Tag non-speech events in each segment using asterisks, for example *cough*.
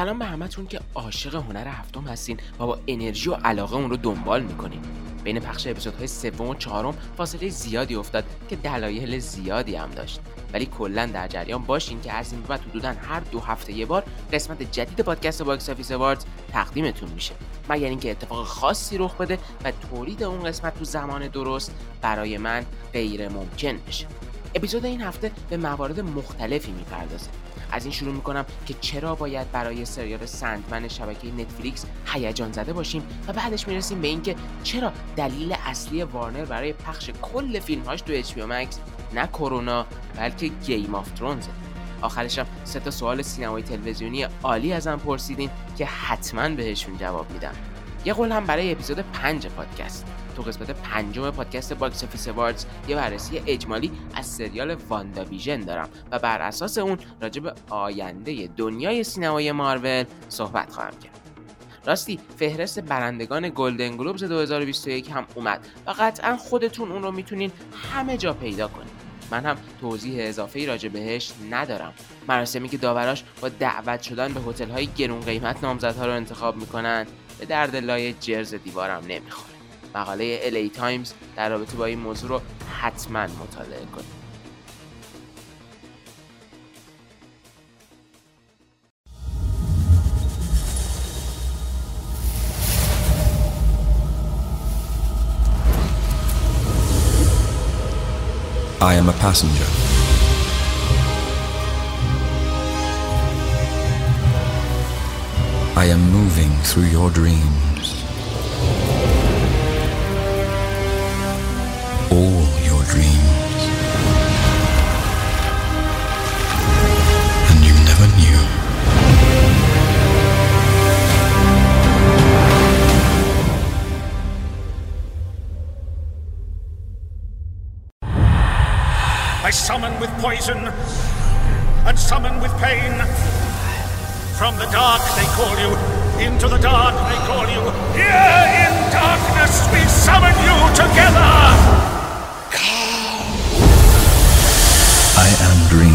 سلام به همتون که عاشق هنر هفتم هستین و با انرژی و علاقه اون رو دنبال می‌کنین. بین پخش اپیزودهای سوم و چهارم فاصله زیادی افتاد که دلایل زیادی هم داشت. ولی کلا در جریان باشین که از این بعد حدودا هر دو هفته یه بار قسمت جدید پادکست Box Office Awards تقدیمتون میشه. مگر اینکه اتفاق خاصی رخ بده و تولید اون قسمت تو زمان درست برای من غیر ممکن بشه. اپیزود این هفته به موارد مختلفی می‌پردازه. از این شروع می‌کنم که چرا باید برای سریال Sandman شبکه نتفلیکس هیجان زده باشیم و بعدش می‌رسیم به اینکه چرا دلیل اصلی وارنر برای پخش کل فیلمهاش تو HBO Max نه کرونا بلکه Game of Thrones ه آخرشم سه تا سوال سینمایی تلویزیونی عالی ازم پرسیدین که حتما بهشون جواب میدم. یه قول هم برای اپیزود پنج پادکست. تو قسمت پنجم پادکست Box Office Awards یه بررسی اجمالی از سریال WandaVision دارم و بر اساس اون راجع به آینده دنیای سینمای مارول صحبت خواهم کرد. راستی فهرست برندگان Golden Globes 2021 هم اومد و قطعا خودتون اون رو می‌تونین همه جا پیدا کنید من هم توضیح اضافه ای راجع بهش ندارم. مراسمی که داوراش با دعوت شدن به هتل های گرون قیمت نامزدها رو انتخاب می‌کنن به درد لای جرز دیوارم نمی‌خوره. مقاله LA Times در رابطه با این موضوع رو حتما مطالعه کنید I am a passenger. I am moving through your dreams. All your dreams. And you never knew. I summon with poison and summon with pain. From the dark they call you, into the dark they call you. Here in darkness we summon you together. I am dream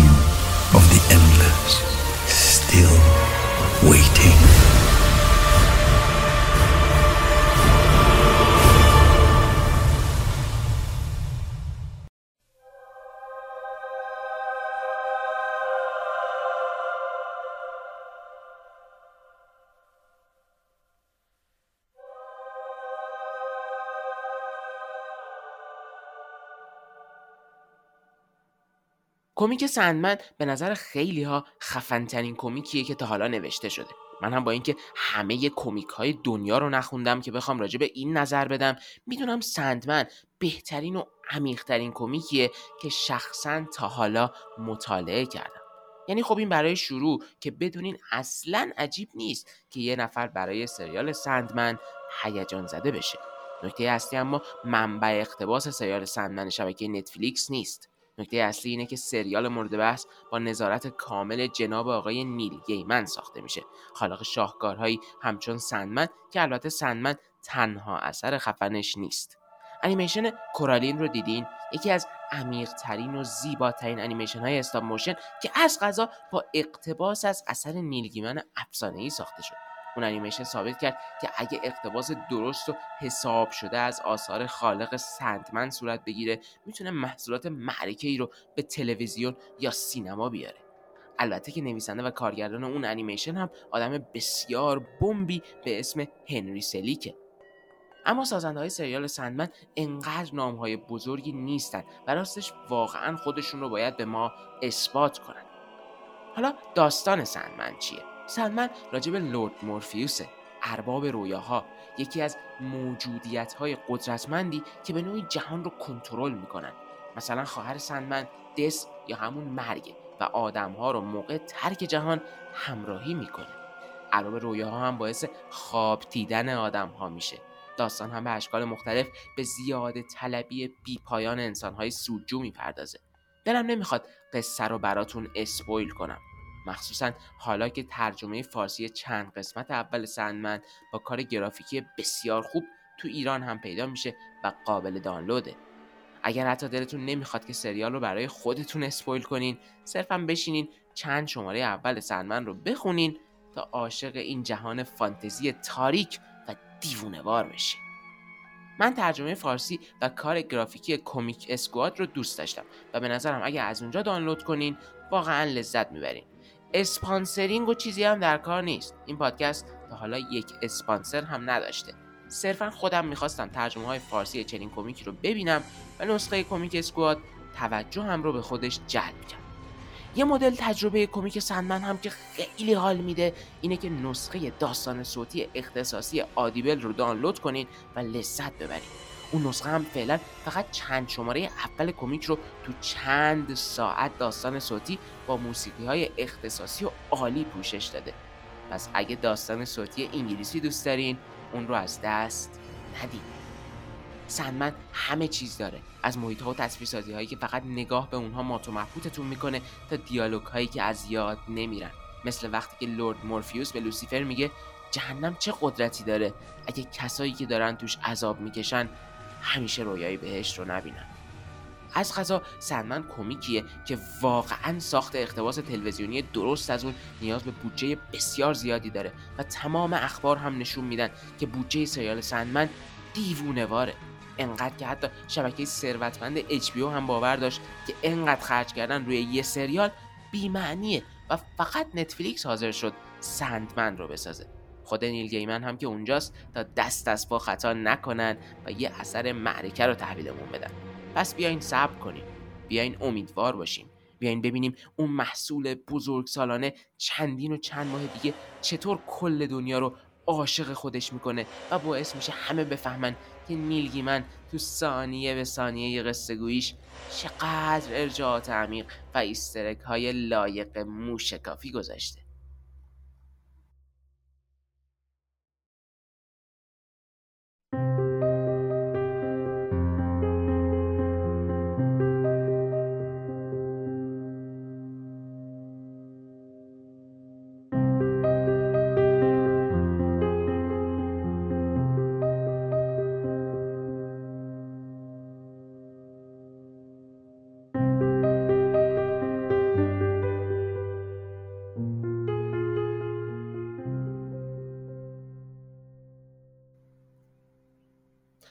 کمیک سندمن به نظر خیلی ها خفنترین کمیکیه که تا حالا نوشته شده. من هم با اینکه همه کمیک های دنیا رو نخوندم که بخوام راجع به این نظر بدم می‌دونم سندمن بهترین و عمیقترین کمیکیه که شخصا تا حالا مطالعه کردم. یعنی خب این برای شروع که بدونین اصلا عجیب نیست که یه نفر برای سریال سندمن هیجان زده بشه. نکته اصلی اما منبع اقتباس سریال سندمن شبکه نتفلیکس نیست. نکته اصلی اینه که سریال مورد بحث با نظارت کامل جناب آقای نیل گیمن ساخته میشه. خالق شاهکارهایی همچون Sandman که البته Sandman تنها اثر خفنش نیست. انیمیشن کورالین رو دیدین؟ یکی از عمیقترین و زیباترین انیمیشن های stop motion که از قضا با اقتباس از اثر نیل گیمن افسانه ای ساخته شد. اون انیمیشن ثابت کرد که اگه اقتباس درست و حساب شده از آثار خالق Sandman صورت بگیره می‌تونه محصولات معرکه ای رو به تلویزیون یا سینما بیاره. البته که نویسنده و کارگردان اون انیمیشن هم آدم بسیار بمبی به اسم هنری سلیکه. اما سازنده های سریال سندمن انقدر نام های بزرگی نیستن و راستش واقعا خودشون رو باید به ما اثبات کنن. حالا داستان سندمن چیه؟ سندمن راجب لورد مورفیوسه ارباب رویاها یکی از موجودیت های قدرتمندی که به نوعی جهان رو کنترل می‌کنن. مثلا خواهر سندمن دس یا همون مرگ و آدمها رو موقع ترک جهان همراهی می‌کنه. ارباب رویاها هم باعث خواب دیدن آدمها میشه. داستان هم به اشکال مختلف به زیاده طلبی بی پایان انسانهای سودجو می‌پردازه. دلم نمی‌خواد قصه رو براتون اسپویل کنم. مخصوصا حالا که ترجمه فارسی چند قسمت اول سندمن با کار گرافیکی بسیار خوب تو ایران هم پیدا میشه و قابل دانلوده. اگر حتی دلتون نمی‌خواد که سریال رو برای خودتون اسپویل کنین صرفا بشینین چند شماره اول سندمن رو بخونین تا عاشق این جهان فانتزی تاریک و دیوونوار بشی من ترجمه فارسی و کار گرافیکی کمیک اسکواد رو دوست داشتم و به نظرم اگه از اونجا دانلود کنین واقعا لذت می‌برین. اسپانسرینگ و چیزی هم در کار نیست. این پادکست تا حالا یک اسپانسر هم نداشته. صرفا خودم می‌خواستم ترجمه های فارسی چنین کمیکی رو ببینم و نسخه کمیک اسکواد توجه هم رو به خودش جلب کرد. یه مدل تجربه کمیک سندمن هم که خیلی حال میده اینه که نسخه داستان صوتی اختصاصی آدیبل رو دانلود کنین و لذت ببرید اون نسخه هم فعلا فقط چند شماره اول کمیک رو تو چند ساعت داستان صوتی با موسیقی های اختصاصی و عالی پوشش داده. پس اگه داستان صوتی انگلیسی دوست دارین اون رو از دست ندید سندمن همه چیز داره. از محیط ها و تصویرسازی هایی که فقط نگاه به اونها مات و محبوطتون می‌کنه تا دیالوگ هایی که از یاد نمیرن. مثل وقتی که لورد مورفیوس به لوسیفر میگه جهنم چه قدرتی داره؟ اگه کسایی که دارن توش عذاب می‌کشن همیشه رویای بهشت رو نبینن. از غذا سندمن کمیکیه که واقعا ساخت اقتباس تلویزیونی درست از اون نیاز به بودجه بسیار زیادی داره و تمام اخبار هم نشون میدن که بودجه سریال سندمن دیوونواره انقدر که حتی شبکه ثروتمند HBO هم باور داشت که انقدر خرج کردن روی یه سریال بیمعنیه و فقط نتفلیکس حاضر شد سندمن رو بسازه. خود نیل گیمن هم که اونجاست تا دست از پا خطا نکنن و یه اثر معرکه رو تحویلمون بدن. پس بیاین صبر کنیم. بیاین امیدوار باشیم. بیاین ببینیم اون محصول بزرگ سالانه چندین و چند ماه دیگه چطور کل دنیا رو عاشق خودش می‌کنه و باعث میشه همه بفهمن که نیلگیمن تو ثانیه به ثانیه قصه گویش چقدر ارجاعات عمیق و ایسترک های لایق موشکافی گذاشته.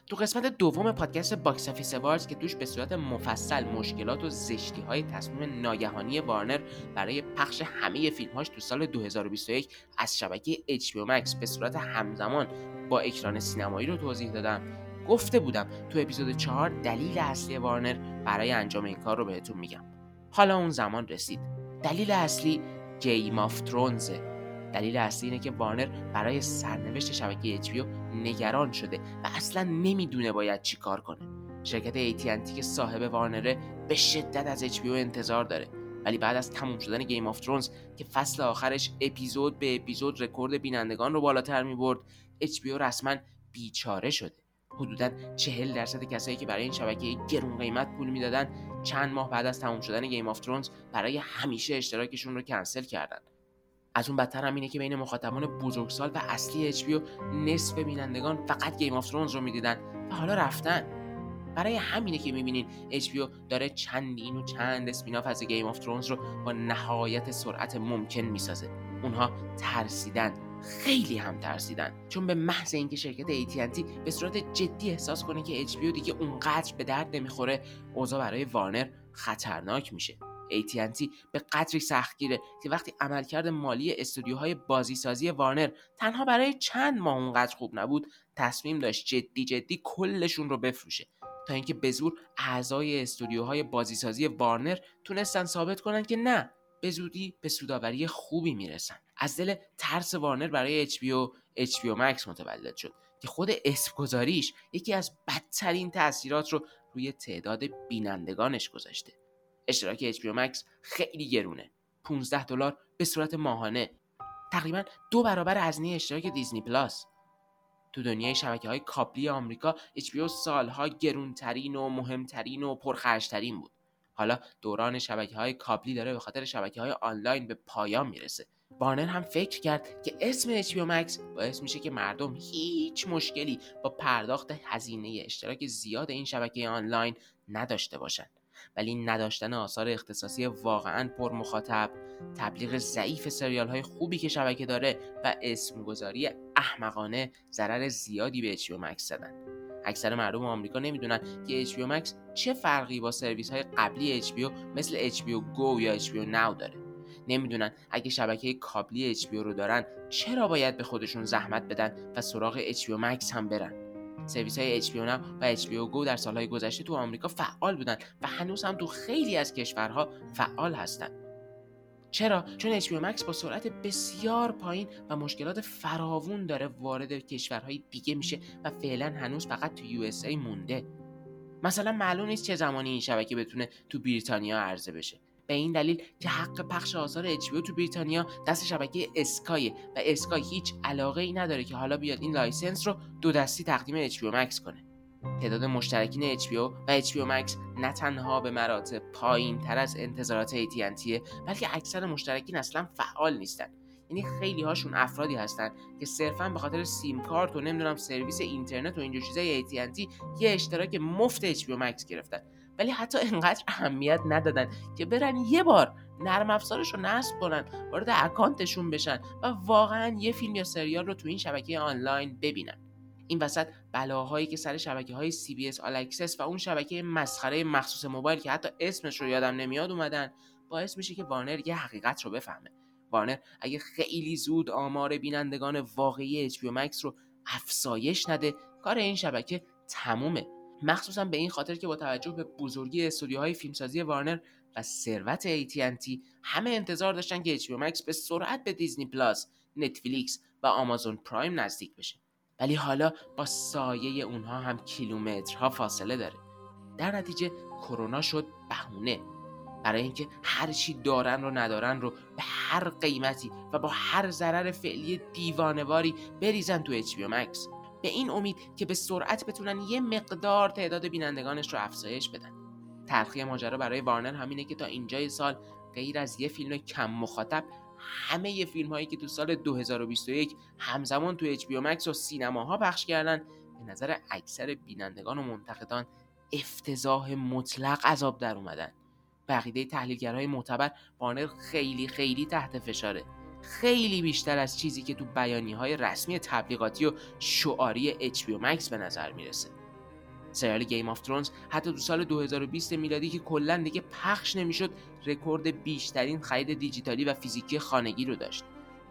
تو قسمت دوم پادکست Box Office Awards که توش به صورت مفصل مشکلات و زشتی های تصمیم ناگهانی وارنر برای پخش همه فیلمهاش تو سال 2021 از شبکه HBO Max به صورت همزمان با اکران سینمایی رو توضیح دادم. گفته بودم تو اپیزود 4 دلیل اصلی وارنر برای انجام این کار رو بهتون میگم. حالا اون زمان رسید. دلیل اصلی Game of Thrones ه دلیل اصلی اینه که وارنر برای سرنوشت شبکه HBO نگران شده و اصلا نمی‌دونه باید چی کار کنه. شرکت AT&T که صاحب وارنره به شدت از HBO انتظار داره. ولی بعد از تموم شدن Game of Thrones که فصل آخرش اپیزود به اپیزود رکورد بینندگان رو بالاتر می برد HBO رسما بیچاره شده. حدودا چهل درصد کسایی که برای این شبکه گرون قیمت پول می‌دادن چند ماه بعد از تموم شدن Game of Thrones برای همیشه اشتراکشون رو کنسل کردن. از اون بدتر هم اینه که بین مخاطبان بزرگسال و اصلی HBO نصف بینندگان فقط Game of Thrones رو می‌دیدن و حالا رفتن. برای همینه که می‌بینین HBO داره چندین و چند spin-off از Game of Thrones رو با نهایت سرعت ممکن می‌سازه. اونها ترسیدن. خیلی هم ترسیدن. چون به محض اینکه شرکت AT&T به صورت جدی احساس کنه که HBO دیگه اونقدر به درد نمی‌خوره اوضاع برای وارنر خطرناک میشه. AT&T به قدری سختگیره که وقتی عملکرد مالی استودیوهای بازیسازی وارنر تنها برای چند ماه اونقدر خوب نبود تصمیم داشت جدی جدی کلشون رو بفروشه تا اینکه به زور اعضای استودیوهای بازیسازی وارنر تونستن ثابت کنن که نه به زودی به سوداوری خوبی می‌رسن. از دل ترس وارنر برای HBO HBO Max متولد شد که خود اسم گذاریش یکی از بدترین تاثیرات رو روی تعداد بینندگانش گذاشته. اشتراک HBO Max خیلی گرونه. 15 دلار به صورت ماهانه. تقریبا دو برابر هزینه اشتراک دیزنی پلاس. تو دنیای شبکه های کابلی آمریکا HBO سالها گرونترین و مهمترین و پرخرجترین بود. حالا دوران شبکه های کابلی داره به خاطر شبکه های آنلاین به پایان می‌رسه. وارنر هم فکر کرد که اسم HBO Max باعث میشه که مردم هیچ مشکلی با پرداخت هزینه اشتراک زیاد این شبکه آنلاین نداشته باشند ولی نداشتن آثار اختصاصی واقعا پر مخاطب تبلیغ ضعیف سریال های خوبی که شبکه داره و اسمگذاری احمقانه ضرر زیادی به اچ مکس زدن. اکثر مردم آمریکا نمی‌دونن که HBO Max چه فرقی با سرویس های قبلی HBO مثل HBO Go یا HBO Now داره. نمی‌دونن اگه شبکه کابلی HBO رو دارن چرا باید به خودشون زحمت بدن و سراغ HBO Max هم برن. سرویس های HBO Now و HBO Go در سالهای گذشته تو آمریکا فعال بودن و هنوز هم تو خیلی از کشورها فعال هستن. چرا؟ چون HBO Max با سرعت بسیار پایین و مشکلات فراوون داره وارد کشورهای دیگه میشه و فعلا هنوز فقط تو USA مونده. مثلا معلوم نیست چه زمانی این شبکه بتونه تو بریتانیا عرضه بشه. به این دلیل که حق پخش آثار HBO تو بریتانیا دست شبکه اسکای و اسکای هیچ علاقه ای نداره که حالا بیاد این license رو دو دستی تقدیم HBO Max کنه. تعداد مشترکین HBO و HBO Max نه تنها به مراتب پایین تر از انتظارات AT&T بلکه اکثر مشترکین اصلا فعال نیستن. یعنی خیلی هاشون افرادی هستن که صرفا به خاطر سیم کارت و نمی‌دونم سرویس اینترنت و اینجور چیزای AT&T یه اشتراک مفت HBO Max گرفتن. ولی حتی انقدر اهمیت ندادن که برن یه بار نرم افزارش رو نصب کنن وارد اکانتشون بشن و واقعا یه فیلم یا سریال رو تو این شبکه آنلاین ببینن. این وسط بلاهایی که سر شبکه های CBS All و اون شبکه مسخره مخصوص موبایل که حتی اسمش رو یادم نمیاد اومدن باعث میشه که وارنر یه حقیقت رو بفهمه. وارنر اگه خیلی زود آمار بینندگان واقعی HBO Max رو افزایش نده کار این شبکه تمومه. مخصوصا به این خاطر که با توجه به بزرگی استودیوهای فیلمسازی وارنر و ثروت AT&T همه انتظار داشتن که HBO Max به سرعت به دیزنی پلاس، نتفلیکس و آمازون پرایم نزدیک بشه. ولی حالا با سایه اونها هم کیلومترها فاصله داره. در نتیجه کرونا شد بهونه برای اینکه هر چی دارن رو ندارن رو به هر قیمتی و با هر ضرر فعلی دیوانواری بریزن تو HBO Max به این امید که به سرعت بتونن یه مقدار تعداد بینندگانش رو افزایش بدن. تلخی ماجرا برای وارنر همینه که تا اینجای سال غیر از یه فیلم کم مخاطب همه ی فیلم هایی که تو سال 2021 همزمان تو HBO Max و سینماها پخش کردن به نظر اکثر بینندگان و منتقدان افتضاح مطلق از آب در اومدن. به عقیده تحلیلگرهای معتبر وارنر خیلی خیلی تحت فشاره. خیلی بیشتر از چیزی که تو بیانیه های رسمی تبلیغاتی و شعاری HBO Max به نظر می‌رسه. سریال Game of Thrones حتی تو سال 2020 میلادی که کلا دیگه پخش نمی‌شد رکورد بیشترین خرید دیجیتالی و فیزیکی خانگی رو داشت.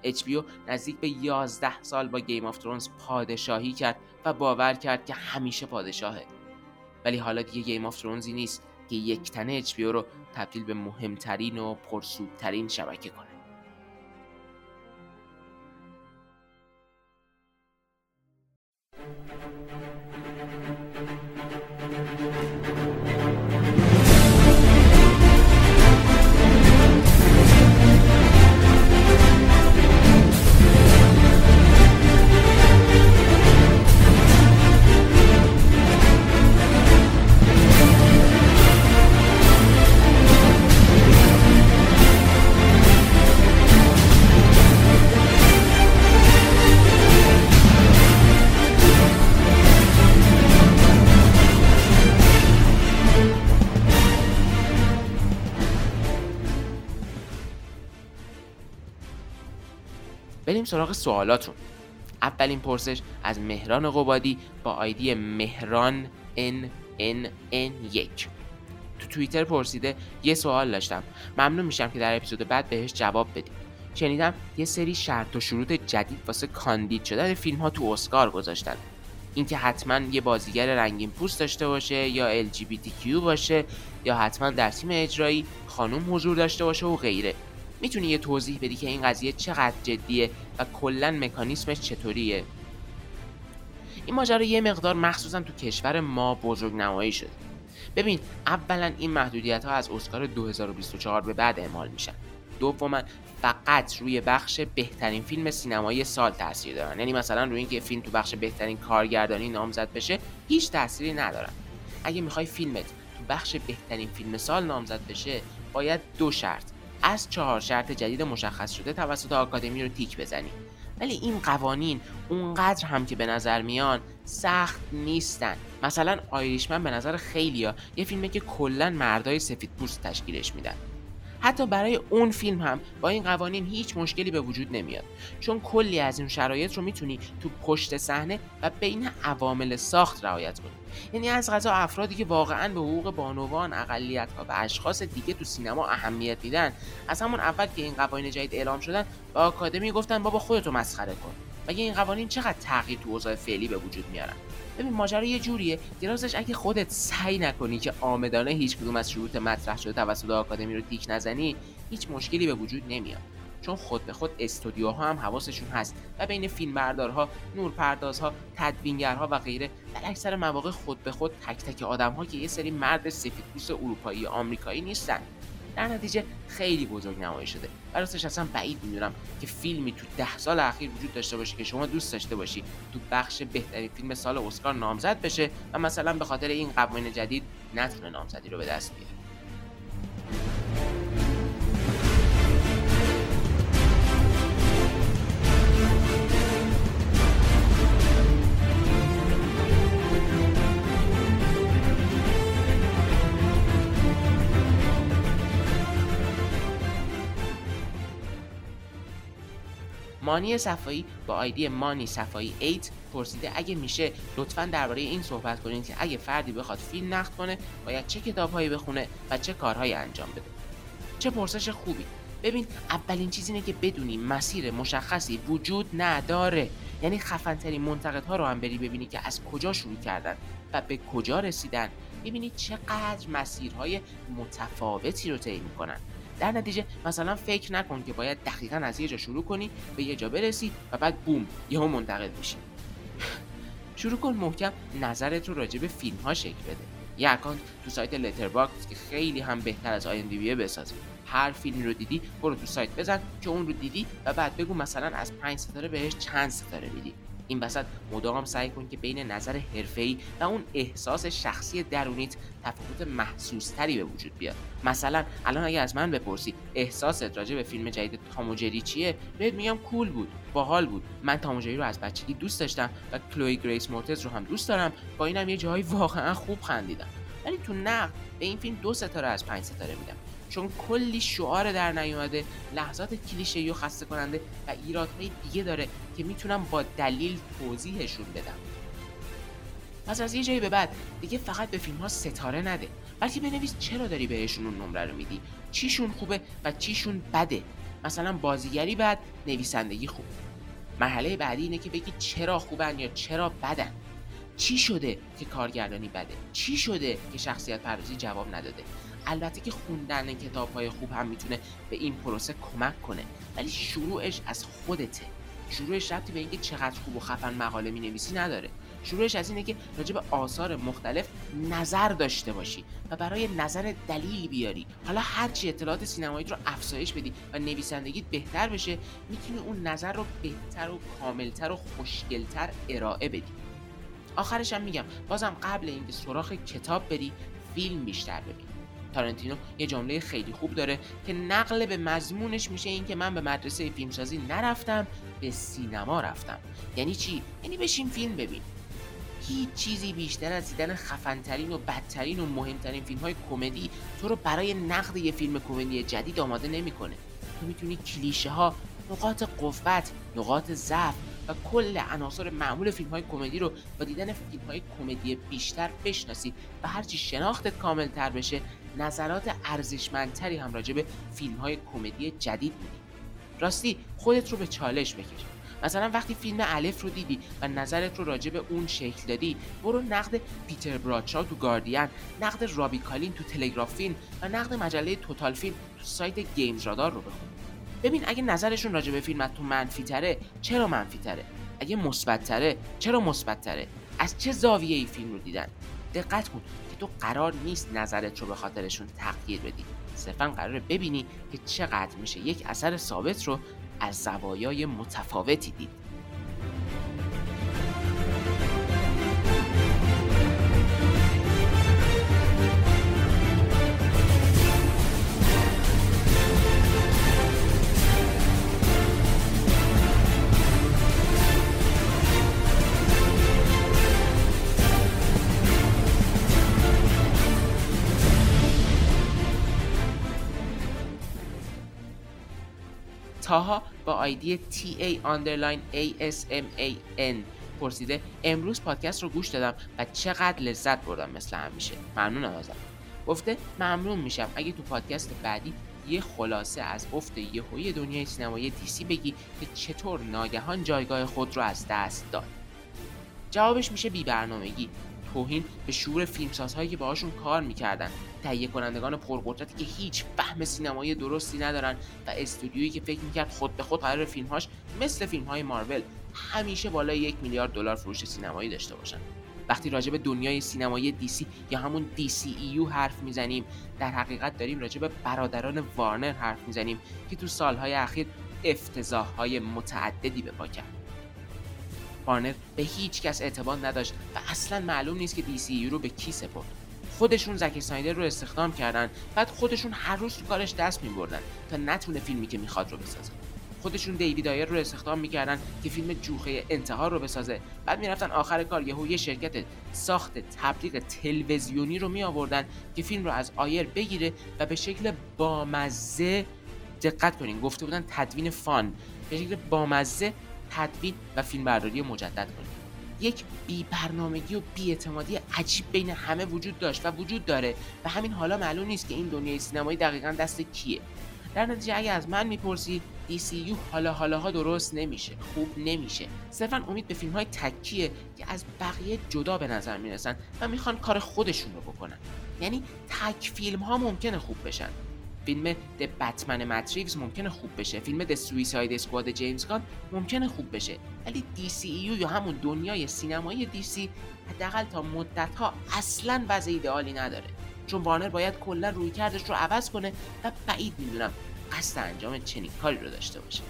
HBO نزدیک به 11 سال با Game of Thrones پادشاهی کرد و باور کرد که همیشه پادشاهه. ولی حالا دیگه Game of Thrones ی نیست که یک تنه HBO رو تبدیل به مهمترین و پرسودترین شبکه کنه. سوالاتون. اولین پرسش از مهران قبادی با آیدی مهران n n n 1 تو توییتر پرسیده یه سوال داشتم. ممنون میشم که در اپیزود بعد بهش جواب بدیم. شنیدم یه سری شرط و شروط جدید واسه کاندید شدن فیلم ها تو اسکار گذاشتن. اینکه حتما یه بازیگر رنگین پوست داشته باشه یا LGBTQ باشه یا حتما در تیم اجرایی خانم حضور داشته باشه و غیره. می‌تونی یه توضیح بدی که این قضیه چقدر جدیه و کلا مکانیسمش چطوریه؟ این ماجرا یه مقدار مخصوصا تو کشور ما بزرگ نمایی شده. ببین اولا این محدودیت ها از اسکار 2024 به بعد اعمال میشن. دوما فقط روی بخش بهترین فیلم سینمایی سال تاثیر دارن. یعنی مثلا روی اینکه فیلم تو بخش بهترین کارگردانی نامزد بشه هیچ تأثیری ندارن. اگه می‌خوای فیلمت تو بخش بهترین فیلم سال نامزد بشه باید دو شرط. از چهار شرط جدید مشخص شده توسط آکادمی رو تیک بزنی ولی این قوانین اونقدر هم که به نظر میان سخت نیستن. مثلا آیریشمن به نظر خیلیا یه فیلمه که کلا مردای سفید پوست تشکیلش میدن. حتی برای اون فیلم هم با این قوانین هیچ مشکلی به وجود نمیاد. چون کلی از این شرایط رو می‌تونی تو پشت صحنه و بین عوامل ساخت رعایت کنی. یعنی از غذا افرادی که واقعا به حقوق بانوان اقلیت ها و اشخاص دیگه تو سینما اهمیت میدن از همون اول که این قوانین جدید اعلام شدن با آکادمی گفتن بابا خودتو مسخره کن. مگه این قوانین چقدر تغییر تو اوضاع فعلی به وجود میارن؟ ببین ماجرا یه جوریه. درازش اگه خودت سعی نکنی که آمدانه هیچ کدوم از شروط مطرح شده توسط آکادمی رو تیک نزنی هیچ مشکلی به وجود نمیاد. چون خود به خود استودیوها هم حواسشون هست و بین فیلمبردارها، نورپردازها، تدوینگرها و غیره در اکثر مواقع خود به خود تک تک آدمها که یه سری مرد سفیدپوست اروپایی آمریکایی نیستن. در نتیجه خیلی بزرگ نمایی شده. و راستش اصلا بعید می‌دونم که فیلمی تو ده سال اخیر وجود داشته باشه که شما دوست داشته باشی تو بخش بهترین فیلم سال اسکار نامزد بشه و مثلا به خاطر این قوانین جدید نتونه نامزدی رو به دست بیاره. مانی صفایی با آیدی مانی صفایی 8 پرسیده اگه میشه لطفا درباره این صحبت کنید که اگه فردی بخواد فیلم نقد کنه باید چه کتابهایی بخونه و چه کارهایی انجام بده. چه پرسش خوبی. ببین اولین چیز اینه که بدونی مسیر مشخصی وجود نداره. یعنی خفنترین منتقدها رو هم بری ببینی که از کجا شروع کردن و به کجا رسیدن. ببینی چقدر مسیرهای متفاوتی رو طی می‌کنن. در نتیجه مثلا فکر نکن که باید دقیقا از یه جا شروع کنی به یه جا برسی و بعد boom یهو منتقد بشی *laughs* شروع کن محکم نظرت رو راجع به فیلم ها شکل بده. یه account تو سایت Letterboxd که خیلی هم بهتر از آی بسازی هر فیلمی رو دیدی برو تو سایت بزن که اون رو دیدی و بعد بگو مثلا از پنج ستاره بهش چند ستاره میدی. این وسط. مدام سعی کن که بین نظر حرفه‌ای و اون احساس شخصی درونیت تفاوت محسوستری به وجود بیاد. مثلا الان اگه از من بپرسی احساست راجع به فیلم جدید تاموجری چیه؟ بهت میگم کول بود باحال بود. من تاموجری رو از بچگی دوست داشتم و کلوی گریس مورتز رو هم دوست دارم. با اینم یه جایی واقعا خوب خندیدم. ولی تو نقد به این فیلم دو ستاره از پنج ستاره میدم. چون کلی شعار در نیومده لحظات کلیشه و خسته کننده و ایرادهای دیگه داره که می‌تونم با دلیل توضیحشون بدم. پس از یه جایی به بعد دیگه فقط به فیلم ها ستاره نده بلکه بنویس چرا داری بهشون اون نمره رو میدی چیشون خوبه و چیشون بده. مثلا بازیگری بد نویسندگی خوب. مرحله بعدی اینه که بگی چرا خوبن یا چرا بدن. چی شده که کارگردانی بده؟ چی شده که شخصیت پردازی جواب نداده؟ البته که خوندن کتاب های خوب هم می‌تونه به این پروسه کمک کنه. ولی شروعش از خودته. شروعش ربطی به اینکه چقدر خوب و خفن مقاله می نویسی نداره. شروعش از اینه که راجع به آثار مختلف نظر داشته باشی و برای نظر دلیل بیاری. حالا هرچی اطلاعات سینمایی رو افزایش بدی و نویسندگیت بهتر بشه می‌تونی اون نظر رو بهتر و کاملتر و خوشگلتر ارائه بدی. آخرش هم میگم بازم قبل اینکه سراغ کتاب بری فیلم بیشتر ببین. تارنتینو یه جمله خیلی خوب داره که نقل به مضمونش میشه این که من به مدرسه فیلمسازی نرفتم به سینما رفتم. یعنی چی؟ یعنی بشین فیلم ببین. هیچ چیزی بیشتر از دیدن خفنترین و بدترین و مهمترین فیلم های کمدی تو رو برای نقد یه فیلم کمدی جدید آماده نمی‌کنه. تو می‌تونی کلیشه ها نقاط قوت نقاط ضعف و کل عناصر معمول فیلم های کمدی رو با دیدن فیلم های کمدی بیشتر بشناسی و هرچی شناختت کامل تر بشه نظرات ارزشمندتری هم راجع به فیلم های کمدی جدید میدی راستی خودت رو به چالش بکش. مثلا وقتی فیلم الف رو دیدی و نظرت رو راجع به اون شکل دادی برو نقد پیتر برادشا تو گاردین نقد رابی کالین تو تلگراف فیلم و نقد مجله Total Film تو سایت GamesRadar رو بخون. ببین اگه نظرشون راجع به فیلم تو منفی تره چرا منفی تره اگه مثبت تره چرا مثبت تره از چه زاویه ای فیلم رو دیدن؟ دقت کن. که تو قرار نیست نظرت رو به خاطرشون تغییر بدی. صرفا قراره ببینی که چقدر میشه یک اثر ثابت رو از زوایای متفاوتی دید. تاها با آیدی TA underline ASMAN پرسیده. امروز پادکست رو گوش دادم و چقدر لذت بردم مثل همیشه. ممنونم ازم گفته ممنون میشم. اگه تو پادکست بعدی یه خلاصه از افت یهویی دنیای سینمایی دیسی بگی که چطور ناگهان جایگاه خود رو از دست داد. جوابش میشه بی برنامگی. توهین به شعور فیلمسازهایی که باهاشون کار می‌کردن تهیه کنندگان پرقدرتی که هیچ فهم سینمایی درستی ندارن و استودیویی که فکر می‌کرد خود به خود قرار فیلمهاش مثل فیلمهای مارول همیشه بالای یک میلیارد دلار فروش سینمایی داشته باشن. وقتی راجع به دنیای سینمایی دیسی یا همون DCEU حرف می‌زنیم در حقیقت داریم راجع به برادران وارنر حرف می‌زنیم که تو سالهای اخیر افتضاح های متعددی به پا کرد وارنر به هیچ کس اعتماد نداشت و اصلا معلوم نیست که DCEU رو به کی سپرد. خودشون زکی سایدر رو استخدام کردن بعد خودشون هر روز تو کارش دست میبردن تا نتونه فیلمی که می‌خواد رو بسازه. خودشون دیوید آیر رو استخدام می‌کردن که فیلم جوخه انتحار رو بسازه. بعد می‌رفتن آخر کار یهو یه شرکت ساخت تبلیغ تلویزیونی رو می آوردن که فیلم رو از آیر بگیره و به شکل بامزه دقت کنین. گفته بودن تدوین فان. به شکل بامزه تدوین و فیلم برداری مجدد کنین یک بی برنامگی و بی اعتمادی عجیب بین همه وجود داشت و وجود داره و همین حالا معلوم نیست که این دنیای سینمایی دقیقا دست کیه. در نتیجه اگه از من می‌پرسی DCU حالا حالاها درست نمیشه خوب نمیشه. صرفا امید به فیلم های تکیه که از بقیه جدا به نظر می‌رسن و می‌خوان کار خودشون رو بکنن. یعنی تک فیلم ها ممکنه خوب بشن. فیلم د بتمن متریوز ممکنه خوب بشه. فیلم د سویساید اسکواد جیمز گان ممکنه خوب بشه. ولی DCEU یا همون دنیای سینمایی DC حداقل تا مدت ها اصلا وضع ایدئالی نداره. چون وارنر باید کلا روی کردش رو عوض کنه و بعید می‌دونم قصد انجام چنین کاری رو داشته باشه.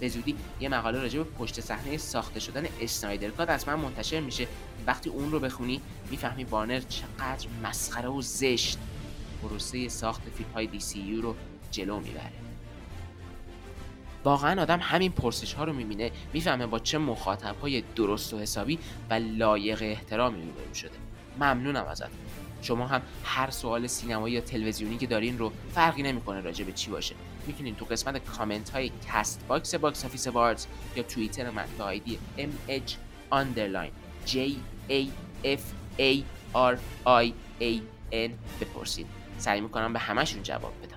به زودی یه مقاله راجع به پشت صحنه ساخته شدن اسنایدر کات از من منتشر میشه. وقتی اون رو بخونی می‌فهمی وارنر چقدر مسخره و زشت. پروسه ساخت فیلم های DCU رو جلو می‌بره. واقعا آدم همین پرسش ها رو می‌بینه می‌فهمه با چه مخاطب های درست و حسابی و لایق احترامی روبرو شده. ممنونم ازت. شما هم هر سوال سینمایی یا تلویزیونی که دارین رو فرقی نمی‌کنه راجع به چی باشه. می‌تونین تو قسمت کامنت های Castbox Box Office Awards یا توییتر من به آیدی mh underline j a f a r i a n بپرسید سعی می‌کنم به همشون جواب بدم.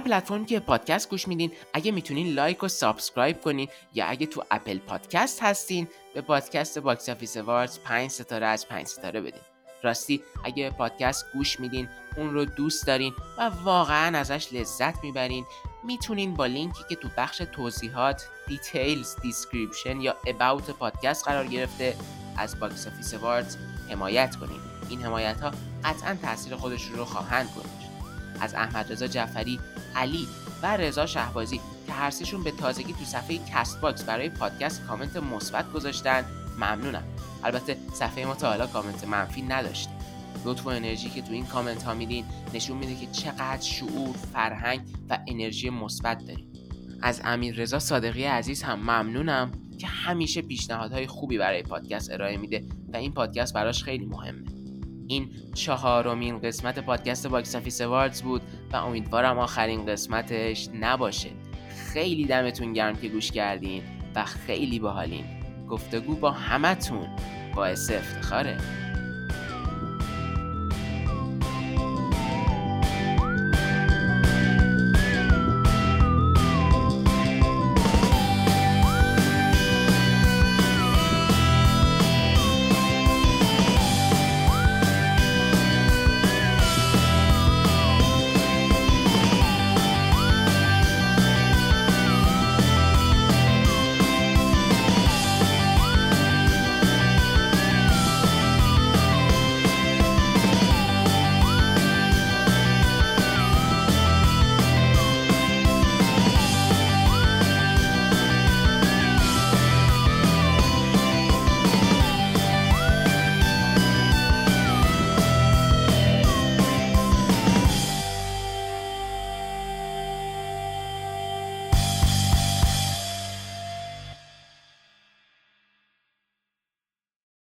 هر پلتفرمی که پادکست گوش میدین اگه می‌تونین like و subscribe کنین یا اگه تو Apple Podcast هستین به پادکست Box Office Awards 5 ستاره از 5 ستاره بدین. راستی اگه پادکست گوش میدین اون رو دوست دارین و واقعا ازش لذت می‌برین می‌تونین با لینکی که تو بخش توضیحات details description یا about پادکست قرار گرفته از Box Office Awards حمایت کنین. این حمایت ها قطعا تاثیر خودشون رو خواهند گذاشت. از احمد رضا جعفری، علی و رضا شهبازی که هر سهشون به تازگی تو صفحه Castbox برای پادکست کامنت مثبت گذاشتن ممنونم. البته صفحه ما تا حالا کامنت منفی نداشت. لطف و انرژی که تو این کامنت ها میدین نشون میده که چقدر شعور، فرهنگ و انرژی مثبت داریم. از امیر رضا صادقی عزیز هم ممنونم که همیشه پیشنهادهای خوبی برای پادکست ارائه میده و این پادکست براش خیلی مهمه. این چهارمین قسمت پادکست Box Office بود و امیدوارم آخرین قسمتش نباشه. خیلی دمتون گرم که گوش کردین و خیلی باحالین. گفتگو با همتون باعث افتخاره.